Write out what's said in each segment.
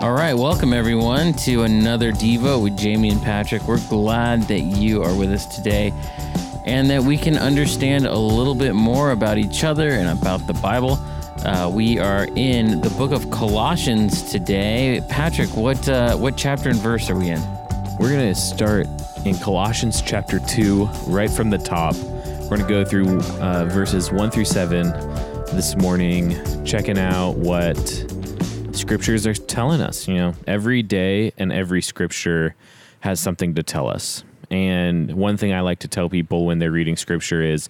All right, welcome everyone to another Devo with Jamie and Patrick. We're glad that you are with us today and that we can understand a little bit more about each other and about the Bible. Uh, we are in the book of Colossians today. Patrick, what uh, what chapter and verse are we in? We're going to start in Colossians chapter 2, right from the top. We're going to go through uh, verses 1 through 7 this morning, checking out what scriptures are telling us. You know, every day and every scripture has something to tell us. And one thing I like to tell people when they're reading scripture is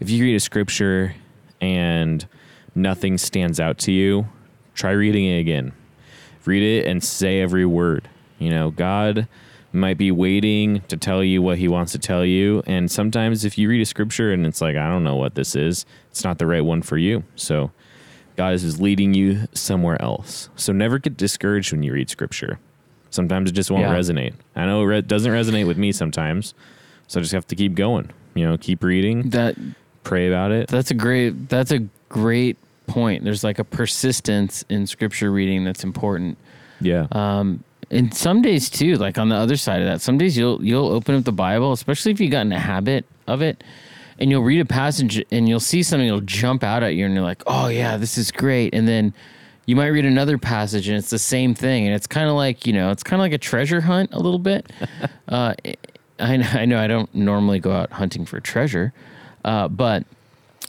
if you read a scripture and nothing stands out to you, try reading it again. Read it and say every word. You know, God might be waiting to tell you what he wants to tell you. And sometimes if you read a scripture and it's like, I don't know what this is, it's not the right one for you. So God is leading you somewhere else. So never get discouraged when you read scripture. Sometimes it just won't Yeah. resonate. I know it doesn't resonate with me sometimes. So I just have to keep going. You know, keep reading, That pray about it. that's a great that's a great point. There's like a persistence in scripture reading that's important. Yeah. Um, and some days too, like on the other side of that, some days you'll you'll open up the Bible, especially if you got in a habit of it, and you'll read a passage and you'll see something that'll jump out at you, and you're like, oh yeah, this is great, and then you might read another passage and it's the same thing, and it's kind of like you know, it's kind of like a treasure hunt a little bit. uh, I I know I don't normally go out hunting for treasure, uh, but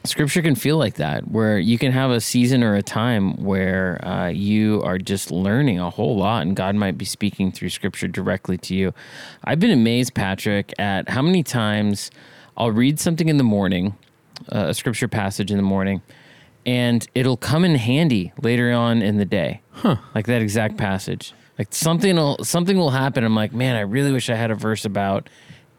scripture can feel like that where you can have a season or a time where uh, you are just learning a whole lot and god might be speaking through scripture directly to you i've been amazed patrick at how many times i'll read something in the morning uh, a scripture passage in the morning and it'll come in handy later on in the day huh. like that exact passage like something will something will happen i'm like man i really wish i had a verse about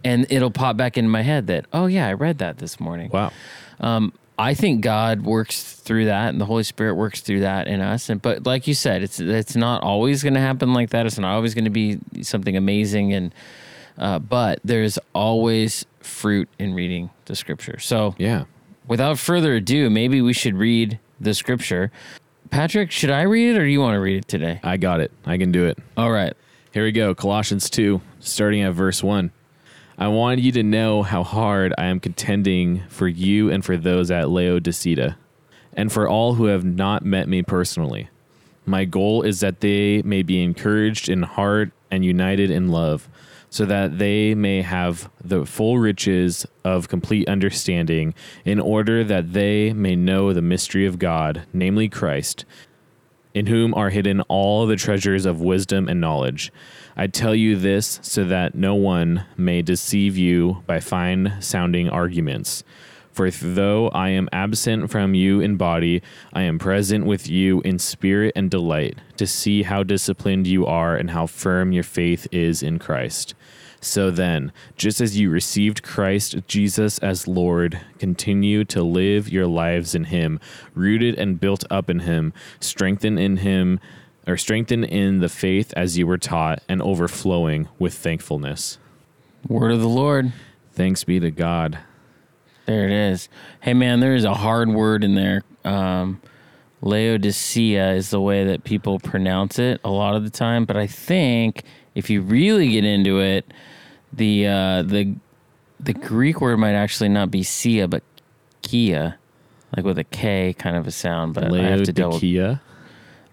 and it'll pop back into my head that oh yeah i read that this morning wow. um, I think God works through that, and the Holy Spirit works through that in us. And but like you said, it's it's not always going to happen like that. It's not always going to be something amazing, and uh, but there's always fruit in reading the Scripture. So Yeah. without further ado, maybe we should read the Scripture. Patrick, should I read it, or do you want to read it today? I got it. I can do it. All right. Here we go. Colossians 2, starting at verse 1. I want you to know how hard I am contending for you and for those at Laodicea, and for all who have not met me personally. My goal is that they may be encouraged in heart and united in love, so that they may have the full riches of complete understanding, in order that they may know the mystery of God, namely Christ, in whom are hidden all the treasures of wisdom and knowledge. I tell you this so that no one may deceive you by fine sounding arguments. For though I am absent from you in body, I am present with you in spirit and delight to see how disciplined you are and how firm your faith is in Christ. So then, just as you received Christ Jesus as Lord, continue to live your lives in Him, rooted and built up in Him, strengthened in Him, or strengthened in the faith as you were taught, and overflowing with thankfulness. Word of the Lord. Thanks be to God. There it is. Hey man, there is a hard word in there. Um, Laodicea is the way that people pronounce it a lot of the time, but I think if you really get into it, the uh, the the Greek word might actually not be sia, but kia, like with a K kind of a sound. But I have to double. Laodicea.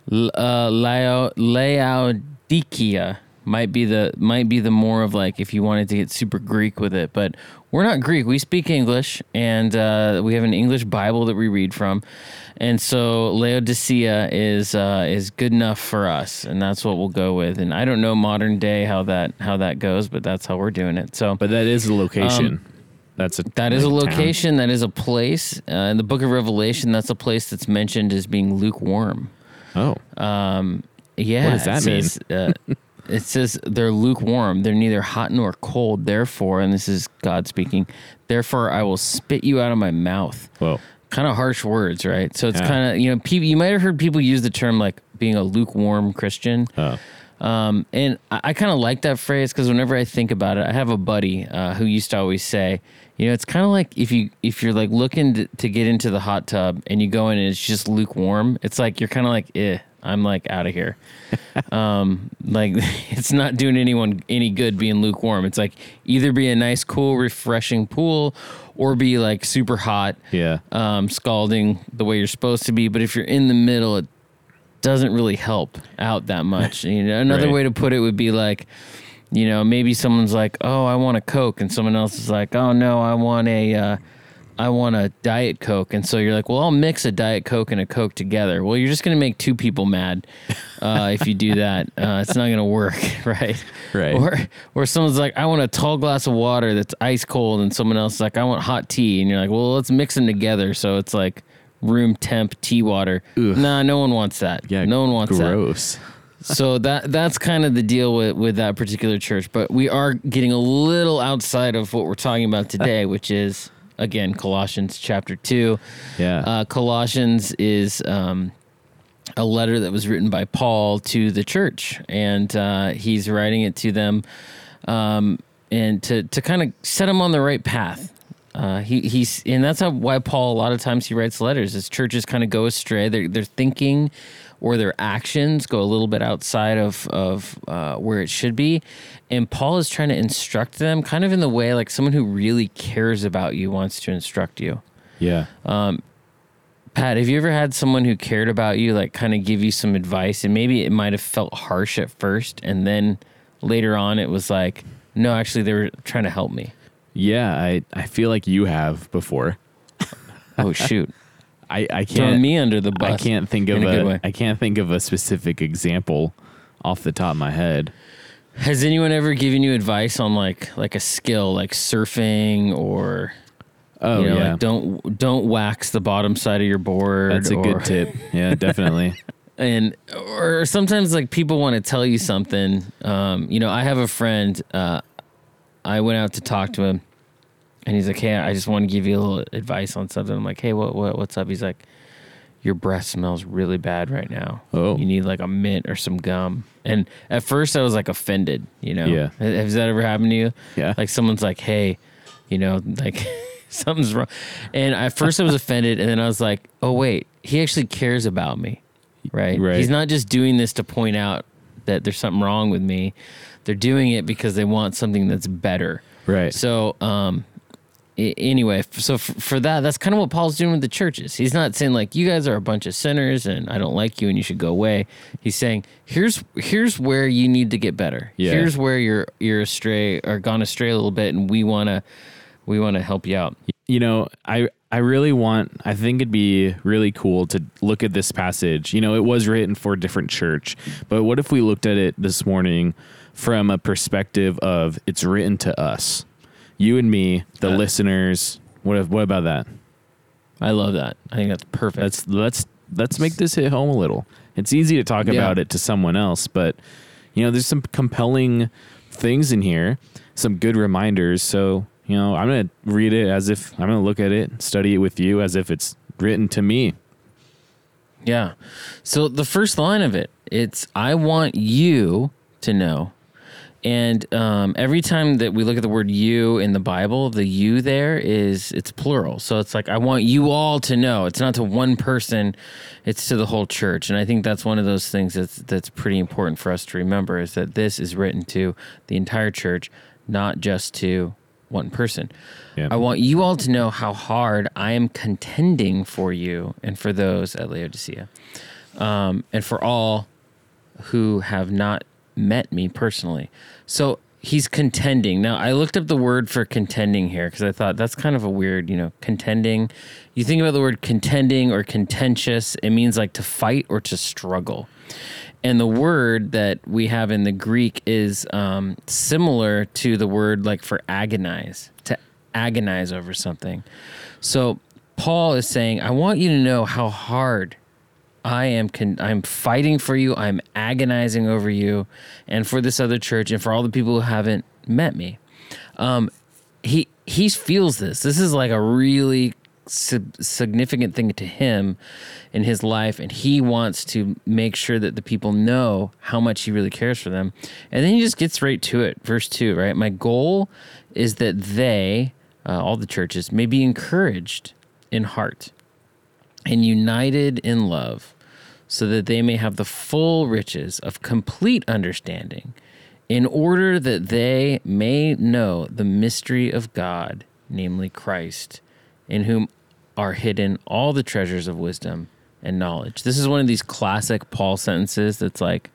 Uh, Lao, Laodicea might be the might be the more of like if you wanted to get super Greek with it, but we're not Greek. We speak English, and uh, we have an English Bible that we read from, and so Laodicea is uh, is good enough for us, and that's what we'll go with. And I don't know modern day how that how that goes, but that's how we're doing it. So But that is a location. that's a Um, that is a like, town. location. That is a place uh, in the Book of Revelation. That's a place that's mentioned as being lukewarm. Oh, Um, yeah. What does that mean? Says, uh, it says they're lukewarm. They're neither hot nor cold. Therefore, and this is God speaking, therefore I will spit you out of my mouth. whoa. Kind of harsh words, right? So it's Yeah. kind of, you know, people, you might have heard people use the term like being a lukewarm Christian. Oh, Um, and I, I kind of like that phrase because whenever I think about it, I have a buddy uh, who used to always say, you know, it's kind of like if you if you're like looking to, to get into the hot tub and you go in and it's just lukewarm, it's like you're kind of like, eh, I'm like out of here. um, like it's not doing anyone any good being lukewarm. It's like either be a nice, cool, refreshing pool, or be like super hot, Yeah. um, scalding the way you're supposed to be. But if you're in the middle, it doesn't really help out that much. You know, another Right. way to put it would be like, you know, maybe someone's like, "Oh, I want a Coke," and someone else is like, "Oh no, I want a, uh, I want a Diet Coke," and so you're like, "Well, I'll mix a Diet Coke and a Coke together." Well, you're just gonna make two people mad uh, if you do that. Uh, it's not gonna work, right? Right. Or or someone's like, "I want a tall glass of water that's ice cold," and someone else is like, "I want hot tea," and you're like, "Well, let's mix them together so it's like." Room temp tea water. Ugh. Nah, no one wants that. Yeah. no one wants that gross. so that that's kind of the deal with with that particular church but we are getting a little outside of what we're talking about today which is again colossians chapter 2 Yeah. uh, colossians is um, a letter that was written by paul to the church and uh, he's writing it to them um, and to, to kind of set them on the right path uh, he, he's and that's how, why Paul a lot of times he writes letters. His churches kind of go astray. They're they're thinking or their actions go a little bit outside of of uh, where it should be, and Paul is trying to instruct them, kind of in the way like someone who really cares about you wants to instruct you. yeah. Pat, have you ever had someone who cared about you, like kind of give you some advice, and maybe it might have felt harsh at first, and then later on it was like, no, actually they were trying to help me. yeah. I, I feel like you have before. Oh shoot, I, I can't me under the bus. I can't think of in a good way. I can't think of a specific example off the top of my head. Has anyone ever given you advice on like like a skill like surfing or Oh you know, yeah. like don't don't wax the bottom side of your board? That's a or- good tip. Yeah, definitely. And or sometimes like people want to tell you something. Um, you know, I have a friend. Uh, I went out to talk to him, and he's like, "Hey, I just want to give you a little advice on something." I'm like, "Hey, what what what's up?" He's like, "Your breath smells really bad right now. Oh. you need like a mint or some gum." And at first, I was like offended. You know, Yeah. Ha- Has that ever happened to you? Yeah. Like someone's like, "Hey, you know, like something's wrong," and at first I was offended, and then I was like, "Oh wait, he actually cares about me." right? Right. He's not just doing this to point out that there's something wrong with me. They're doing it because they want something that's better. Right. So, um, anyway, so f- for that, that's kind of what Paul's doing with the churches. He's not saying like you guys are a bunch of sinners and I don't like you and you should go away. He's saying here's here's where you need to get better. Yeah. Here's where you're you're astray or gone astray a little bit, and we wanna we wanna help you out. you know, I I really want I think it'd be really cool to look at this passage. You know, it was written for a different church, but what if we looked at it this morning from a perspective of it's written to us. You and me, the Uh, listeners. What if, what about that? I love that. I think that's perfect. Let's let's let's make this hit home a little. It's easy to talk Yeah. about it to someone else, but you know, there's some compelling things in here, some good reminders. So, you know, I'm gonna read it as if I'm gonna look at it, study it with you as if it's written to me. Yeah. So the first line of it, it's I want you to know. And um, every time that we look at the word you in the Bible, the you there is it's plural. So it's like I want you all to know. It's not to one person, it's to the whole church. And I think that's one of those things that's that's pretty important for us to remember is that this is written to the entire church, not just to one person. Yeah. I want you all to know how hard I am contending for you and for those at Laodicea, um, and for all who have not met me personally. So he's contending. Now, I looked up the word for contending here because I thought that's kind of a weird, you know, contending. You think about the word contending or contentious, it means like to fight or to struggle. And the word that we have in the Greek is um, similar to the word like for agonize, to agonize over something. So Paul is saying, I want you to know how hard I am con- I'm fighting for you. I'm agonizing over you and for this other church and for all the people who haven't met me. Um, he he feels this. This is like a really si- significant thing to him in his life and he wants to make sure that the people know how much he really cares for them. And then he just gets right to it. Verse 2, right? My goal is that they, uh, all the churches, may be encouraged in heart and united in love, so that they may have the full riches of complete understanding, in order that they may know the mystery of God, namely Christ, in whom are hidden all the treasures of wisdom and knowledge. This is one of these classic Paul sentences that's like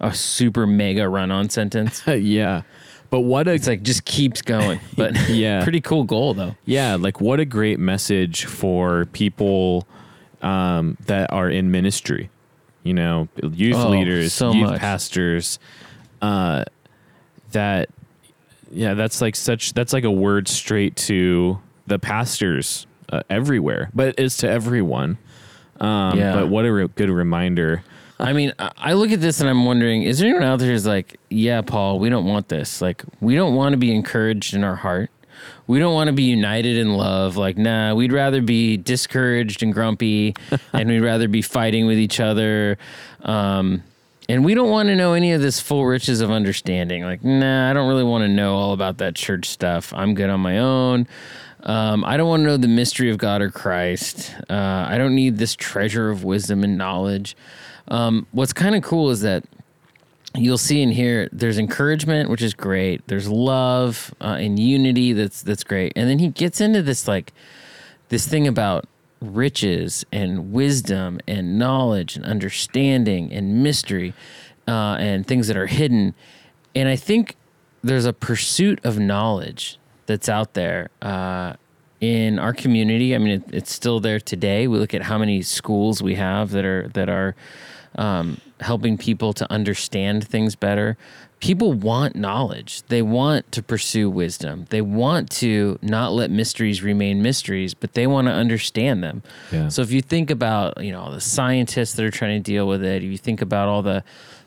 a super mega run on sentence. yeah. But what a It's like just keeps going. But Yeah. pretty cool goal though. yeah, like what a great message for people um, that are in ministry. You know, youth Oh, leaders, so youth much. pastors. Uh, that yeah, that's like such that's like a word straight to the pastors uh, everywhere, but it's to everyone. Um, Yeah. But what a re- good reminder. I mean, I I look at this and I'm wondering, is there anyone out there who's like, yeah, Paul, we don't want this. Like, we don't want to be encouraged in our heart. We don't want to be united in love. Like, nah, we'd rather be discouraged and grumpy, and we'd rather be fighting with each other. Um, and we don't want to know any of this full riches of understanding. Like, nah, I don't really want to know all about that church stuff. I'm good on my own. Um, I don't want to know the mystery of God or Christ. Uh, I don't need this treasure of wisdom and knowledge. Um, what's kind of cool is that you'll see in here there's encouragement, which is great. There's love uh, and unity. That's that's great. And then he gets into this like this thing about riches and wisdom and knowledge and understanding and mystery uh, and things that are hidden. And I think there's a pursuit of knowledge that's out there uh, in our community. I mean, it, it's still there today. We look at how many schools we have that are that are um, helping people to understand things better. People want knowledge. They want to pursue wisdom. They want to not let mysteries remain mysteries, but they want to understand them. Yeah. So if you think about you know all the scientists that are trying to deal with it, if you think about all the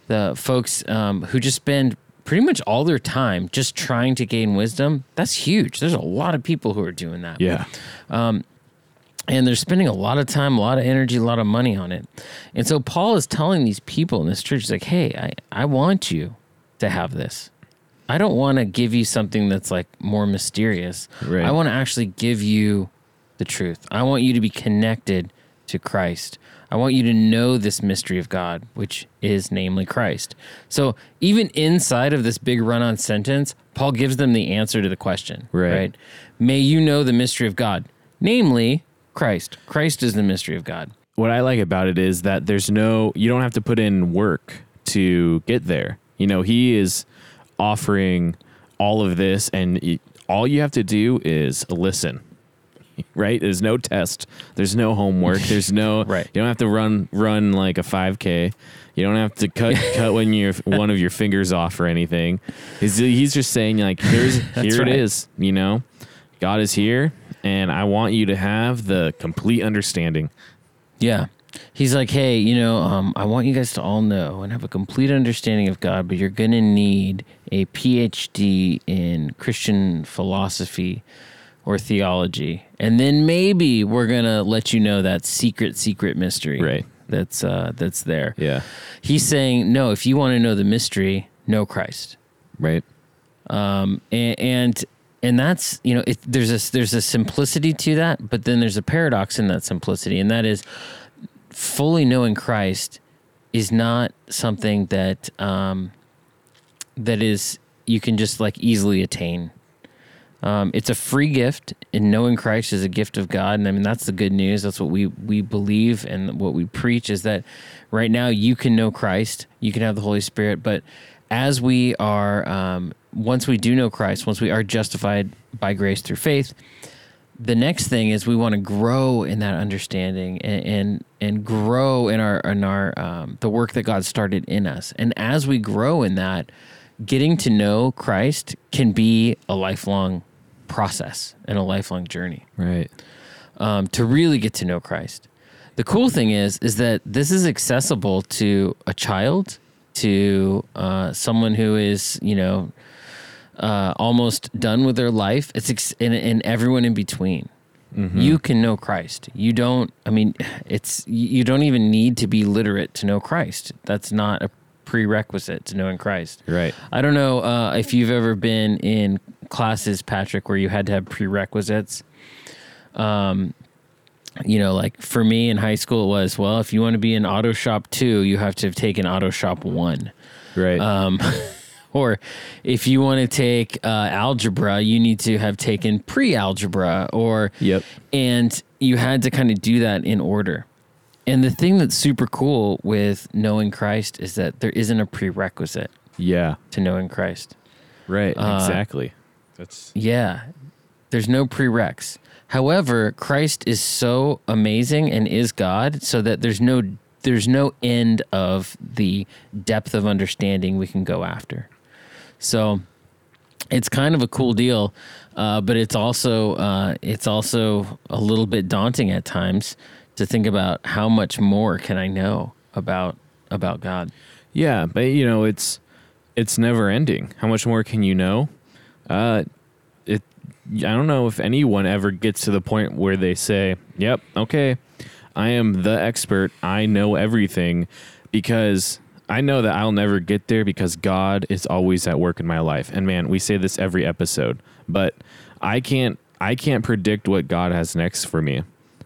the folks um, who just spend pretty much all their time just trying to gain wisdom, that's huge. There's a lot of people who are doing that Yeah. And they're spending a lot of time, a lot of energy, a lot of money on it. And so Paul is telling these people in this church, he's like, hey, I, I want you to have this. I don't want to give you something that's like more mysterious. Right. I want to actually give you the truth. I want you to be connected to Christ. I want you to know this mystery of God, which is namely Christ. So even inside of this big run on sentence, Paul gives them the answer to the question. Right. May you know the mystery of God, namely Christ. Christ is the mystery of God. what I like about it is that there's no you don't have to put in work to get there. You know, he is offering all of this and all you have to do is listen. Right? There's no test. There's no homework. There's no Right. You don't have to run run like a 5k. You don't have to cut cut when your one of your fingers off or anything. He's, he's just saying like here's here right. it is, you know. God is here and I want you to have the complete understanding. Yeah. He's like, hey, you know, um, I want you guys to all know and have a complete understanding of God, but you're going to need a PhD in Christian philosophy or theology. And then maybe we're going to let you know that secret, secret mystery Right. that's, uh, that's there. Yeah. He's saying, no, if you want to know the mystery, know Christ. Right. um, and, and and that's you know it, there's a there's a simplicity to that, but then there's a paradox in that simplicity, and that is fully knowing Christ is not something that um, that is you can just like easily attain. Um, it's a free gift, and knowing Christ is a gift of God. And I mean, that's the good news. That's what we we believe, and what we preach is that right now you can know Christ, you can have the Holy Spirit. But as we are, um, once we do know Christ, once we are justified by grace through faith, the next thing is we want to grow in that understanding and and, and grow in our in our um, the work that God started in us. And as we grow in that, getting to know Christ can be a lifelong process and a lifelong journey Right. um, to really get to know Christ. The cool thing is, is that this is accessible to a child, to uh, someone who is, you know, uh, almost done with their life. It's ex- and, and everyone in between. You can know Christ. You don't. I mean, it's you don't even need to be literate to know Christ. That's not a prerequisite to knowing Christ. Right. I don't know uh, if you've ever been in classes, Patrick, where you had to have prerequisites. Um, you know, like for me in high school, it was well, if you want to be in Auto Shop two, you have to have taken Auto Shop one. Right. Um, or if you want to take uh, algebra, you need to have taken pre algebra, or Yep. and you had to kind of do that in order. And the thing that's super cool with knowing Christ is that there isn't a prerequisite yeah. to knowing Christ. Right. Uh, exactly. That's Yeah. There's no prereqs. However, Christ is so amazing and is God so that there's no there's no end of the depth of understanding we can go after. So it's kind of a cool deal, uh, but it's also uh, it's also a little bit daunting at times to think about how much more can I know about about God. Yeah, but you know, it's it's never ending. How much more can you know? Uh it I don't know if anyone ever gets to the point where they say, "Yep, okay, I am the expert. I know everything," because I know that I'll never get there because God is always at work in my life. And man, we say this every episode, but I can't I can't predict what God has next for me.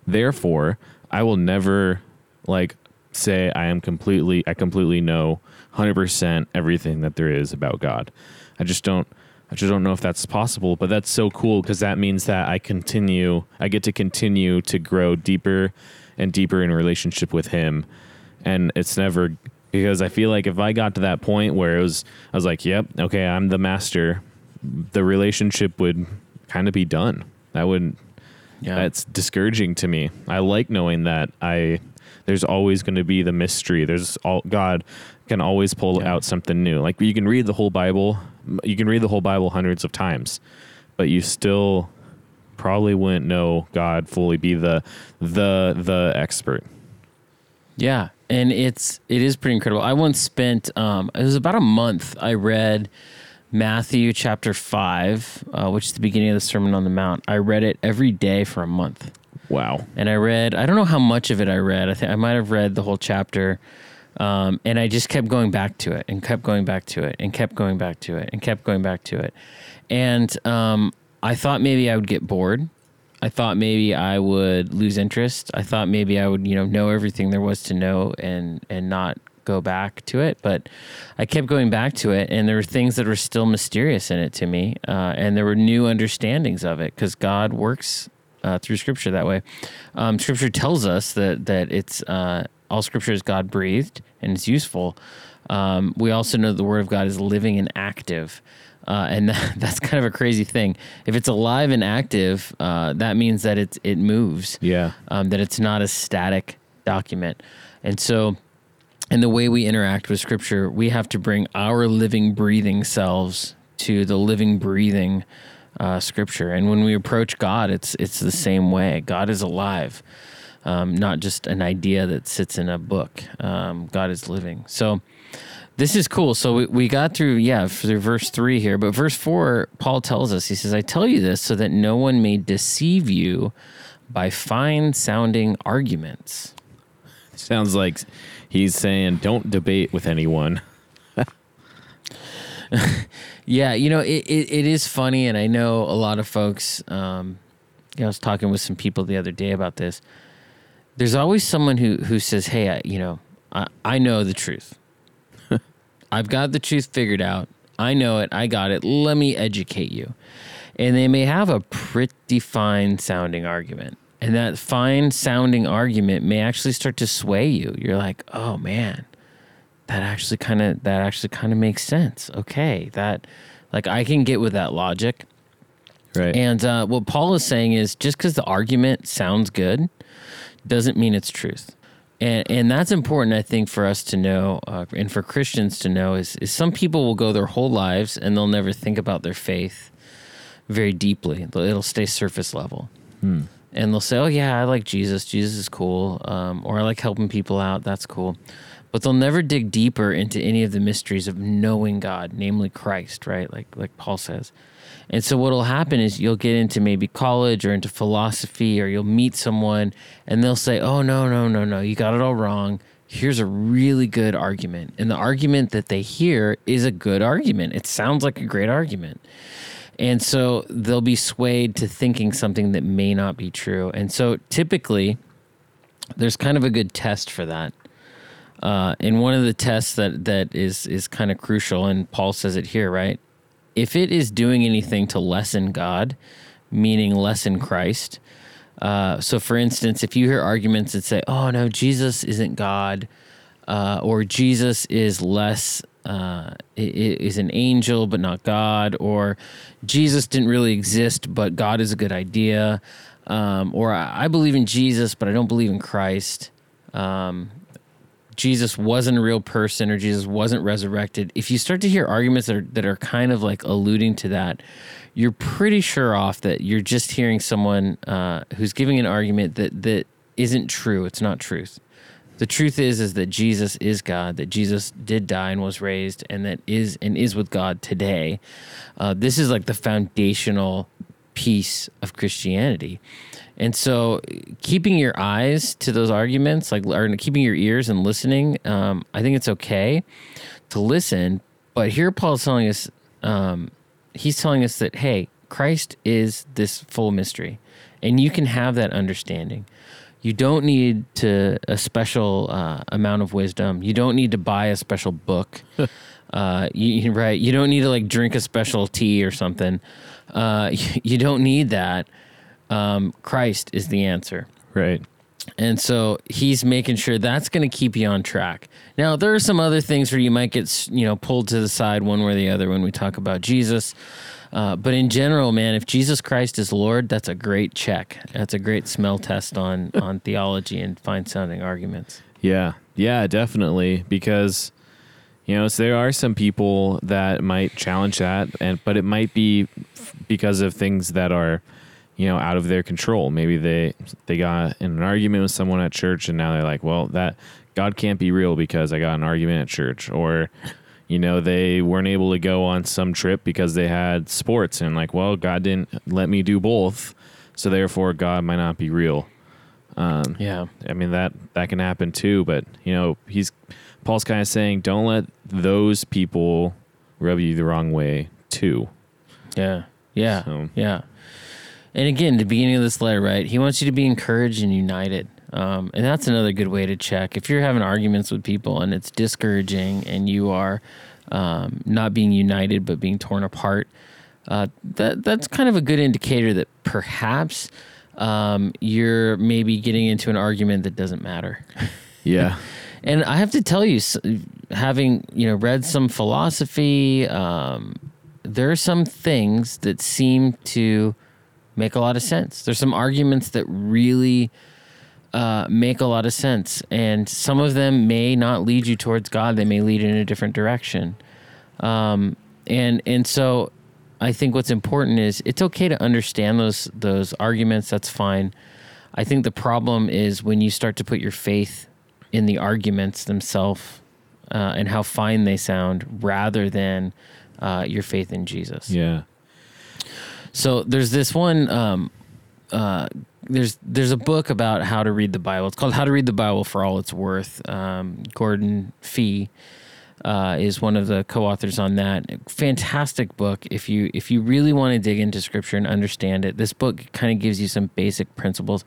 Therefore, I will never like say I am completely I completely know 100% everything that there is about God. I just don't I just don't know if that's possible, but that's so cool because that means that I continue I get to continue to grow deeper and deeper in relationship with him and it's never because I feel like if I got to that point where it was I was like, "Yep, okay, I'm the master." The relationship would kind of be done. That would Yeah. that's discouraging to me. I like knowing that I there's always going to be the mystery. There's all God can always pull Yeah. out something new. Like you can read the whole Bible, you can read the whole Bible hundreds of times, but you still probably wouldn't know God fully be the the the expert. Yeah, and it's it is pretty incredible. I once spent um, it was about a month. I read Matthew chapter five, uh, which is the beginning of the Sermon on the Mount. I read it every day for a month, Wow. and I read I don't know how much of it I read. I think I might have read the whole chapter, um, and I just kept going back to it and kept going back to it and kept going back to it and kept going back to it, and um, I thought maybe I would get bored. I thought maybe I would lose interest. I thought maybe I would, you know, know everything there was to know and and not go back to it. But I kept going back to it, and there were things that were still mysterious in it to me, uh, and there were new understandings of it because God works uh, through Scripture that way. Um, scripture tells us that that it's uh, all Scripture is God breathed and it's useful. Um, we also know the Word of God is living and active. Uh, and that, that's kind of a crazy thing. If it's alive and active, uh, that means that it it moves. Yeah. Um, that it's not a static document. And so, in the way we interact with Scripture, we have to bring our living, breathing selves to the living, breathing uh, Scripture. And when we approach God, it's it's the same way. God is alive, um, not just an idea that sits in a book. Um, God is living. So. This is cool. So we, we got through, yeah, through verse three here. But verse four, Paul tells us, he says, I tell you this so that no one may deceive you by fine sounding arguments. Sounds like he's saying don't debate with anyone. Yeah, you know, it, it, it is funny. And I know a lot of folks, um, you know, I was talking with some people the other day about this. There's always someone who, who says, Hey, I, you know, I, I know the truth. I've got the truth figured out. I know it. I got it. Let me educate you. And they may have a pretty fine sounding argument. And that fine sounding argument may actually start to sway you. You're like, oh man, that actually kind of that actually kind of makes sense. Okay, that like I can get with that logic. Right. And uh, what Paul is saying is just because the argument sounds good doesn't mean it's truth. And, and that's important, I think, for us to know, uh, and for Christians to know, is, is some people will go their whole lives and they'll never think about their faith very deeply. It'll stay surface level. And they'll say, oh, yeah, I like Jesus. Jesus is cool. Um, or I like helping people out. That's cool. But they'll never dig deeper into any of the mysteries of knowing God, namely Christ, right? Like, like Paul says. And so what'll happen is you'll get into maybe college or into philosophy or you'll meet someone and they'll say, "Oh no, no, no, no, you got it all wrong. Here's a really good argument." And the argument that they hear is a good argument. It sounds like a great argument. And so they'll be swayed to thinking something that may not be true. And so typically, there's kind of a good test for that. Uh, and one of the tests that that is is kind of crucial, and Paul says it here, right? If it is doing anything to lessen God, meaning lessen Christ. Uh, so, for instance, if you hear arguments that say, "Oh no, Jesus isn't God," uh, or Jesus is less uh, is an angel but not God, or Jesus didn't really exist but God is a good idea, um, or I believe in Jesus but I don't believe in Christ. Um, Jesus wasn't a real person or Jesus wasn't resurrected. If you start to hear arguments that are, that are kind of like alluding to that, you're pretty sure off that you're just hearing someone uh, who's giving an argument that that isn't true. It's not truth. The truth is is that Jesus is God, that Jesus did die and was raised, and that is and is with God today. Uh, this is like the foundational piece of Christianity. And so, keeping your eyes to those arguments, like or keeping your ears and listening, um, I think it's okay to listen. But here, Paul's telling us, um, he's telling us that hey, Christ is this full mystery, and you can have that understanding. You don't need to a special uh, amount of wisdom. You don't need to buy a special book. uh, you, right? You don't need to like drink a special tea or something. Uh, you don't need that um, Christ is the answer. Right. And so he's making sure that's going to keep you on track. Now, there are some other things where you might get, you know, pulled to the side one way or the other when we talk about Jesus. Uh, but in general, man, if Jesus Christ is Lord, that's a great check. That's a great smell test on on theology and fine sounding arguments. Yeah, yeah, definitely. Because you know, so there are some people that might challenge that, and but it might be because of things that are you know out of their control. Maybe they they got in an argument with someone at church and now they're like well that god can't be real because i got an argument at church. Or you know they weren't able to go on some trip because they had sports and like well god didn't let me do both so therefore god might not be real. Um, yeah. I mean that that can happen too but you know he's paul's kind of saying don't let those people rub you the wrong way too yeah yeah so. yeah and again, the beginning of this letter, right? He wants you to be encouraged and united. Um, and that's another good way to check. If you're having arguments with people and it's discouraging and you are um, not being united but being torn apart, uh, that that's kind of a good indicator that perhaps um, you're maybe getting into an argument that doesn't matter. Yeah. and I have to tell you, having you know read some philosophy, um, there are some things that seem to make a lot of sense. There's some arguments that really uh, make a lot of sense, and some of them may not lead you towards God. They may lead in a different direction. Um, and and so, I think what's important is it's okay to understand those those arguments. That's fine. I think the problem is when you start to put your faith in the arguments themselves uh, and how fine they sound, rather than uh, your faith in Jesus. Yeah. So there's this one. Um, uh, there's there's a book about how to read the Bible. It's called How to Read the Bible for All It's Worth. Um, Gordon Fee uh, is one of the co-authors on that. Fantastic book. If you if you really want to dig into Scripture and understand it, this book kind of gives you some basic principles.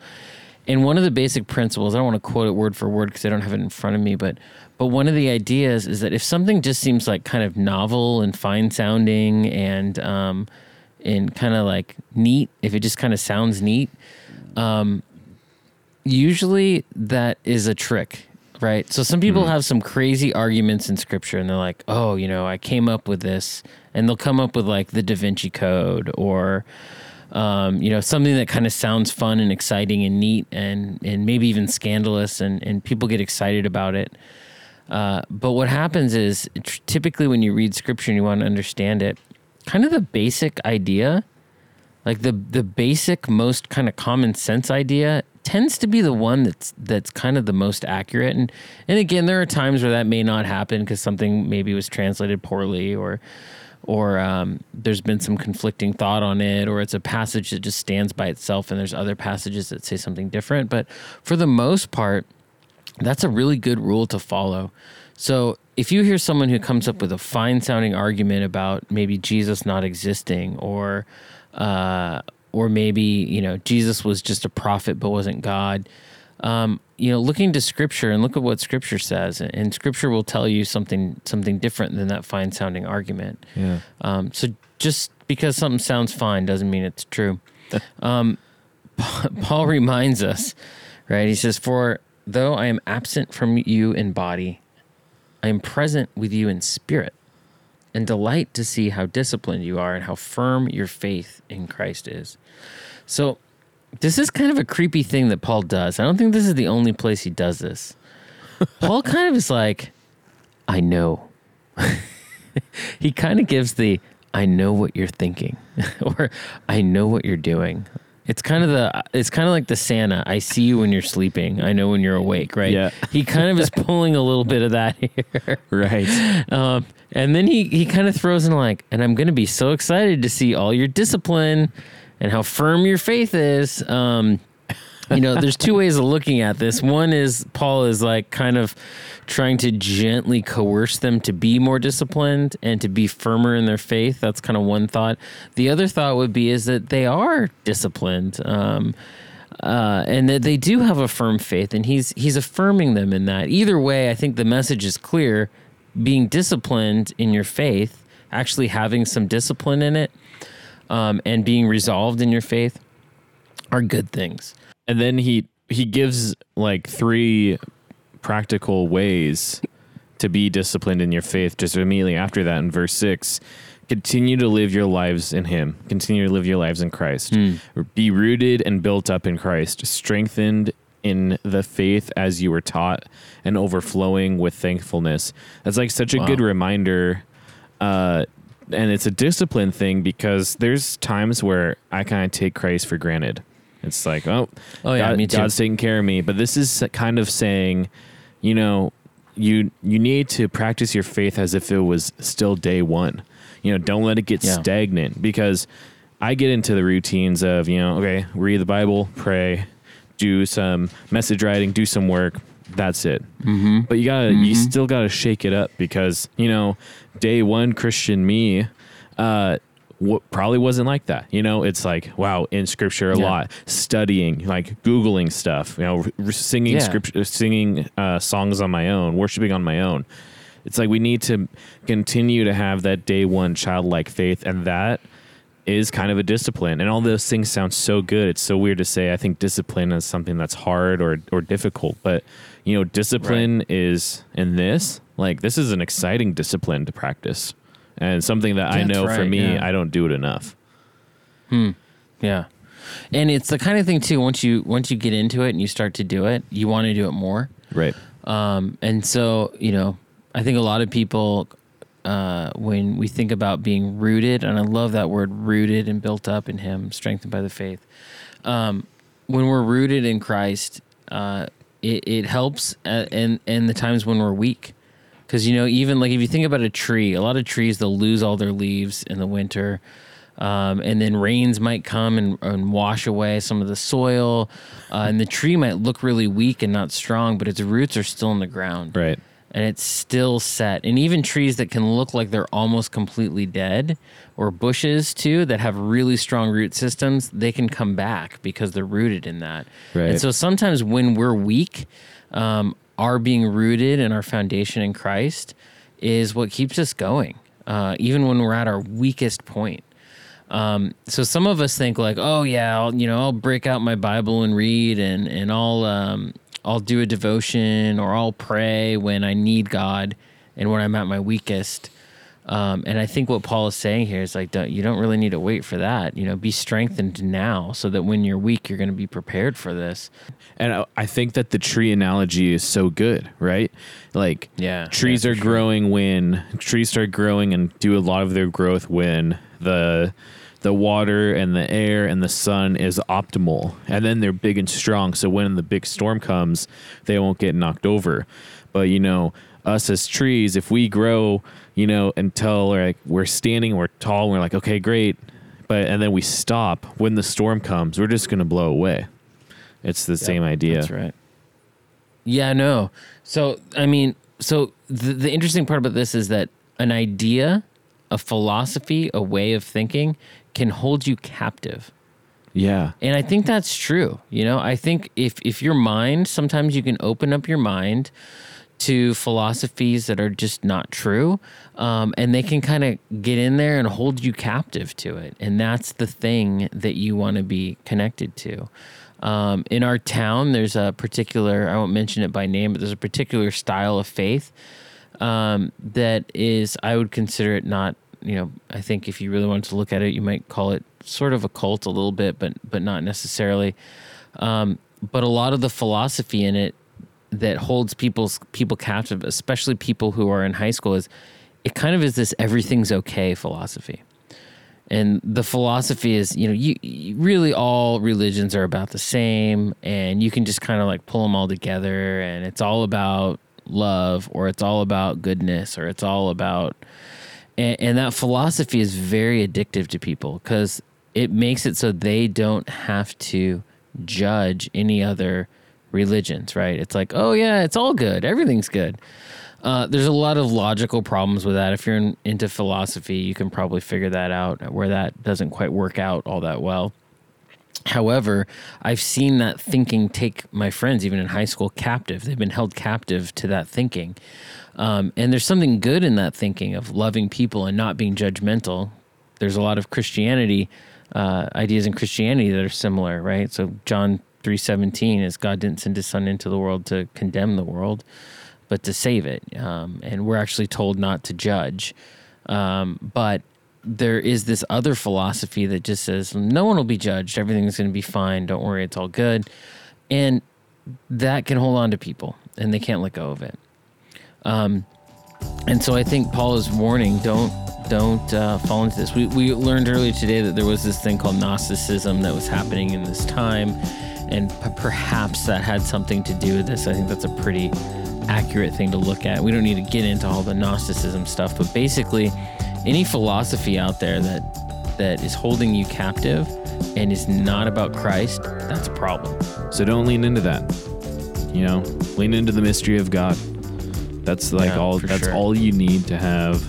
And one of the basic principles, I don't want to quote it word for word because I don't have it in front of me, but but one of the ideas is that if something just seems like kind of novel and fine sounding and um, and kind of like neat, if it just kind of sounds neat, um, usually that is a trick, right? So some people mm-hmm. have some crazy arguments in scripture and they're like, oh, you know, I came up with this. And they'll come up with like the Da Vinci Code or, um, you know, something that kind of sounds fun and exciting and neat and, and maybe even scandalous and, and people get excited about it. Uh, but what happens is typically when you read scripture and you want to understand it, kind of the basic idea, like the the basic most kind of common sense idea tends to be the one that's that's kind of the most accurate and and again there are times where that may not happen because something maybe was translated poorly or or um, there's been some conflicting thought on it or it's a passage that just stands by itself and there's other passages that say something different but for the most part That's a really good rule to follow. So if you hear someone who comes up with a fine sounding argument about maybe Jesus not existing or uh, or maybe you know Jesus was just a prophet but wasn't God, um, you know, looking to Scripture and look at what Scripture says, and Scripture will tell you something something different than that fine sounding argument. Yeah. Um, so just because something sounds fine doesn't mean it's true. um, Paul reminds us, right? He says, "For though I am absent from you in body, I am present with you in spirit." And delight to see how disciplined you are and how firm your faith in Christ is. So, this is kind of a creepy thing that Paul does. I don't think this is the only place he does this. Paul kind of is like, I know. he kind of gives the I know what you're thinking or I know what you're doing. It's kind of the it's kind of like the Santa. I see you when you're sleeping. I know when you're awake, right? Yeah. He kind of is pulling a little bit of that here. Right. Um, and then he he kind of throws in like, and I'm going to be so excited to see all your discipline and how firm your faith is. Um, you know, there's two ways of looking at this. One is Paul is like kind of trying to gently coerce them to be more disciplined and to be firmer in their faith. That's kind of one thought. The other thought would be is that they are disciplined. Um, uh, and that they do have a firm faith, and he's he's affirming them in that. Either way, I think the message is clear: being disciplined in your faith, actually having some discipline in it, um, and being resolved in your faith, are good things. and then he he gives like three practical ways to be disciplined in your faith just immediately after that. In verse 6 continue to live your lives in him. Continue to live your lives in christ. Be rooted and built up in christ strengthened in the faith as you were taught and overflowing with thankfulness. That's like such a good reminder uh and it's a discipline thing because there's times where I kind of take Christ for granted. It's like, oh, Oh, yeah, God-. God's taking care of me. But this is kind of saying, you know, you you need to practice your faith as if it was still day one. You know, don't let it get Yeah. stagnant because I get into the routines of, you know, okay, read the Bible, pray, do some message writing, do some work. That's it. Mm-hmm. But you gotta, you still gotta shake it up because you know, day one Christian me, uh, w- probably wasn't like that. You know, it's like wow, in scripture a Yeah. lot, studying, like googling stuff. You know, r- singing Yeah. scripture, singing uh, songs on my own, worshiping on my own. It's like we need to continue to have that day one childlike faith, and that is kind of a discipline. And all those things sound so good. It's so weird to say. I think discipline is something that's hard or or difficult, but you know, discipline is in this. Like this is an exciting discipline to practice, and something that I That's know for me, yeah. I don't do it enough. Hmm. Yeah. And it's the kind of thing too. Once you once you get into it and you start to do it, you want to do it more. Right. Um, and so you know, I think a lot of people, uh, when we think about being rooted, and I love that word, rooted and built up in Him, strengthened by the faith. Um, when we're rooted in Christ, uh, it, it helps uh, in in the times when we're weak. Because you know, even like if you think about a tree, a lot of trees they'll lose all their leaves in the winter, um, and then rains might come and, and wash away some of the soil, uh, and the tree might look really weak and not strong, but its roots are still in the ground, Right. And it's still set. And even trees that can look like they're almost completely dead, or bushes too that have really strong root systems, they can come back because they're rooted in that. Right. And so sometimes when we're weak, um, our being rooted in our foundation in Christ is what keeps us going, uh, even when we're at our weakest point. Um, so some of us think like, oh yeah, I'll, you know, I'll break out my Bible and read, and and I'll um, I'll do a devotion or I'll pray when I need God and when I'm at my weakest. Um, and I think what Paul is saying here is like, don't, you don't really need to wait for that. You know, be strengthened now, so that when you're weak, you're going to be prepared for this. And I- I think that the tree analogy is so good, right? Like, Yeah, trees yeah, are sure. growing when trees start growing and do a lot of their growth when the the water and the air and the sun is optimal, and then they're big and strong. So when the big storm comes, they won't get knocked over. But you know, us as trees, if we grow, you know, until like we're standing, we're tall, and we're like, okay, great, but and then we stop when the storm comes, we're just gonna blow away. It's the same idea. That's right. Yeah, no. So, I mean, so the, the interesting part about this is that an idea, a philosophy, a way of thinking can hold you captive. Yeah. And I think that's true. You know, I think if if your mind, sometimes you can open up your mind to philosophies that are just not true, um, and they can kind of get in there and hold you captive to it. And that's the thing that you want to be connected to. Um, in our town, there's a particular, I won't mention it by name, but there's a particular style of faith um, that is, I would consider it not, you know, I think if you really wanted to look at it, you might call it sort of a cult a little bit, but but not necessarily. Um, but a lot of the philosophy in it that holds people's people captive, especially people who are in high school, is it kind of is this everything's okay philosophy. And the philosophy is, you know, you, you really all religions are about the same, and you can just kind of like pull them all together, and it's all about love, or it's all about goodness, or it's all about, and, and that philosophy is very addictive to people because it makes it so they don't have to judge any other religions, right? It's like, oh yeah, it's all good, everything's good. Uh, there's a lot of logical problems with that. If you're in, into philosophy, you can probably figure that out where that doesn't quite work out all that well. However, I've seen that thinking take my friends, even in high school, captive. They've been held captive to that thinking. Um, and there's something good in that thinking of loving people and not being judgmental. There's a lot of Christianity uh, ideas in Christianity that are similar, right? So John three seventeen is God didn't send His Son into the world to condemn the world, but to save it. Um, and we're actually told not to judge. Um, but there is this other philosophy that just says no one will be judged. Everything's going to be fine. Don't worry. It's all good. And that can hold on to people and they can't let go of it. Um, and so I think Paul is warning don't don't uh, fall into this. We, we learned earlier today that there was this thing called Gnosticism that was happening in this time, and p- perhaps that had something to do with this. I think that's a pretty accurate thing to look at. We don't need to get into all the Gnosticism stuff, but basically, any philosophy out there that that is holding you captive and is not about Christ, that's a problem. So don't lean into that. You know, lean into the mystery of God. That's like Yeah, all that's sure. all you need to have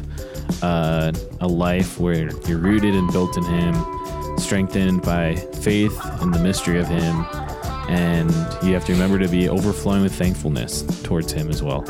uh, a life where you're rooted and built in Him, strengthened by faith in the mystery of Him, and you have to remember to be overflowing with thankfulness towards Him as well.